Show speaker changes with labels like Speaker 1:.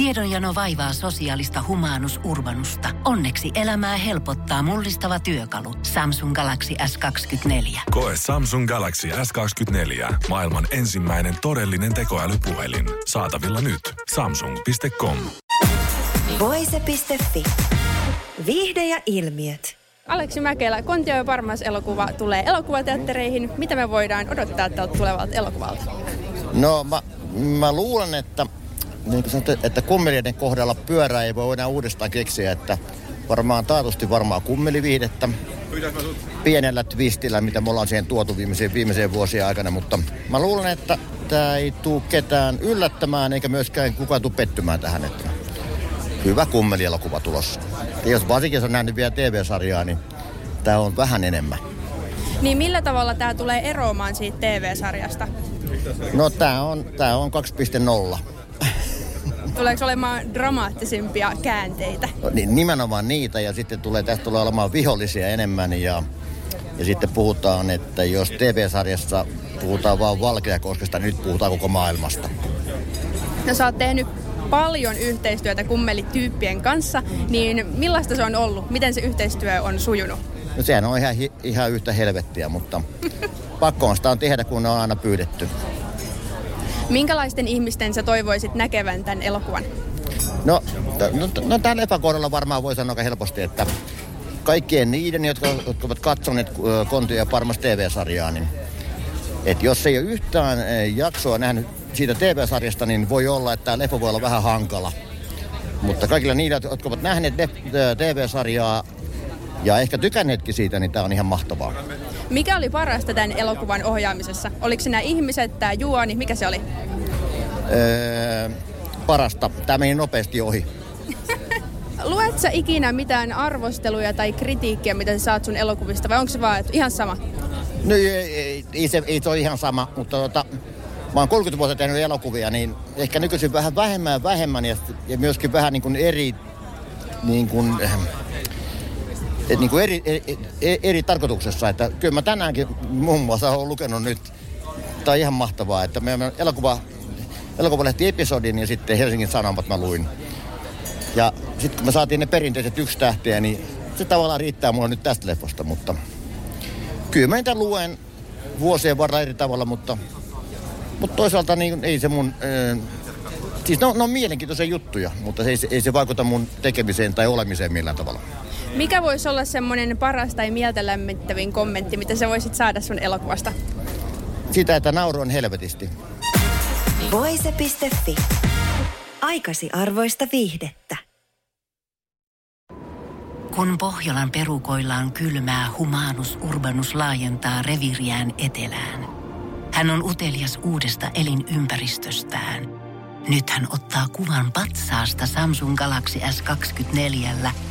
Speaker 1: Tiedonjano vaivaa sosiaalista humanus urbanusta. Onneksi elämää helpottaa mullistava työkalu. Samsung Galaxy S24.
Speaker 2: Koe Samsung Galaxy S24. Maailman ensimmäinen todellinen tekoälypuhelin. Saatavilla nyt. Samsung.com.
Speaker 3: Voise.fi. Viihde ja ilmiöt.
Speaker 4: Aleksi Mäkelä, Kontio ja Parmas elokuva tulee elokuvateattereihin. Mitä me voidaan odottaa tältä tulevalta elokuvalta?
Speaker 5: No mä, mä luulen, että, niin kuin sanottu, että kummelijoiden kohdalla pyörää ei voi enää uudestaan keksiä, että varmaan taatusti varmaan kummeliviihdettä pienellä twistillä, mitä me ollaan siihen tuotu viimeiseen, viimeiseen vuosien aikana, mutta mä luulen, että tämä ei tule ketään yllättämään eikä myöskään kukaan tule pettymään tähän, että hyvä kummelielokuva tulossa. Ja jos varsinkin on nähnyt vielä TV-sarjaa, niin tämä on vähän enemmän.
Speaker 4: Niin millä tavalla tämä tulee eroamaan siitä TV-sarjasta?
Speaker 5: No tämä on, tää on 2.0.
Speaker 4: Tuleeko olemaan dramaattisimpia käänteitä?
Speaker 5: No, niin, nimenomaan niitä ja sitten tulee, tästä tulee olemaan vihollisia enemmän ja, ja sitten puhutaan, että jos TV-sarjassa puhutaan vain Valkeakoskesta, niin nyt puhutaan koko maailmasta.
Speaker 4: No sä oot tehnyt paljon yhteistyötä kummelityyppien kanssa, niin millaista se on ollut? Miten se yhteistyö on sujunut?
Speaker 5: No sehän on ihan, ihan yhtä helvettiä, mutta pakko on sitä on tehdä, kun ne on aina pyydetty.
Speaker 4: Minkälaisten ihmisten sä toivoisit näkevän tämän elokuvan?
Speaker 5: No, t- no, t- no tämän leffan kohdalla varmaan voi sanoa aika helposti, että kaikkien niiden, jotka, jotka ovat katsoneet Kontio ja Parmas TV-sarjaa, niin että jos ei ole yhtään ö, jaksoa nähnyt siitä TV-sarjasta, niin voi olla, että tämä leffa voi olla vähän hankala. Mutta kaikilla niillä, jotka ovat nähneet ö, TV-sarjaa ja ehkä tykänneetkin siitä, niin tämä on ihan mahtavaa.
Speaker 4: Mikä oli parasta tämän elokuvan ohjaamisessa? Oliko se nämä ihmiset, tämä juoni, mikä se oli?
Speaker 5: Öö, parasta. Tämä meni nopeasti ohi.
Speaker 4: Luet sä ikinä mitään arvosteluja tai kritiikkiä, mitä sä saat sun elokuvista, vai onko se vaan että ihan sama?
Speaker 5: No ei, ei, ei, se, ei se ole ihan sama, mutta tota, mä oon 30 vuotta tehnyt elokuvia, niin ehkä nykyisin vähän vähemmän ja vähemmän ja, ja myöskin vähän niin kuin eri, niin kuin, et niin kuin eri, eri, eri, eri tarkoituksessa. Että kyllä mä tänäänkin muun muassa olen lukenut nyt, tämä on ihan mahtavaa, että meidän elokuva, elokuvalehti episodin ja sitten Helsingin Sanomat mä luin. Ja sitten kun me saatiin ne perinteiset yksi tähtiä, niin se tavallaan riittää mulle nyt tästä leffasta, mutta kyllä mä niitä luen vuosien varrella eri tavalla, mutta, mutta toisaalta niin ei se mun... Äh, siis ne on, ne on mielenkiintoisia juttuja, mutta se ei, ei se vaikuta mun tekemiseen tai olemiseen millään tavalla.
Speaker 4: Mikä voisi olla semmoinen paras tai mieltä lämmittävin kommentti, mitä sä voisit saada sun elokuvasta?
Speaker 5: Sitä, että nauru on helvetisti.
Speaker 3: Voise.fi. Aikasi arvoista viihdettä.
Speaker 1: Kun Pohjolan perukoillaan kylmää, humanus urbanus laajentaa reviriään etelään. Hän on utelias uudesta elinympäristöstään. Nyt hän ottaa kuvan patsaasta Samsung Galaxy S24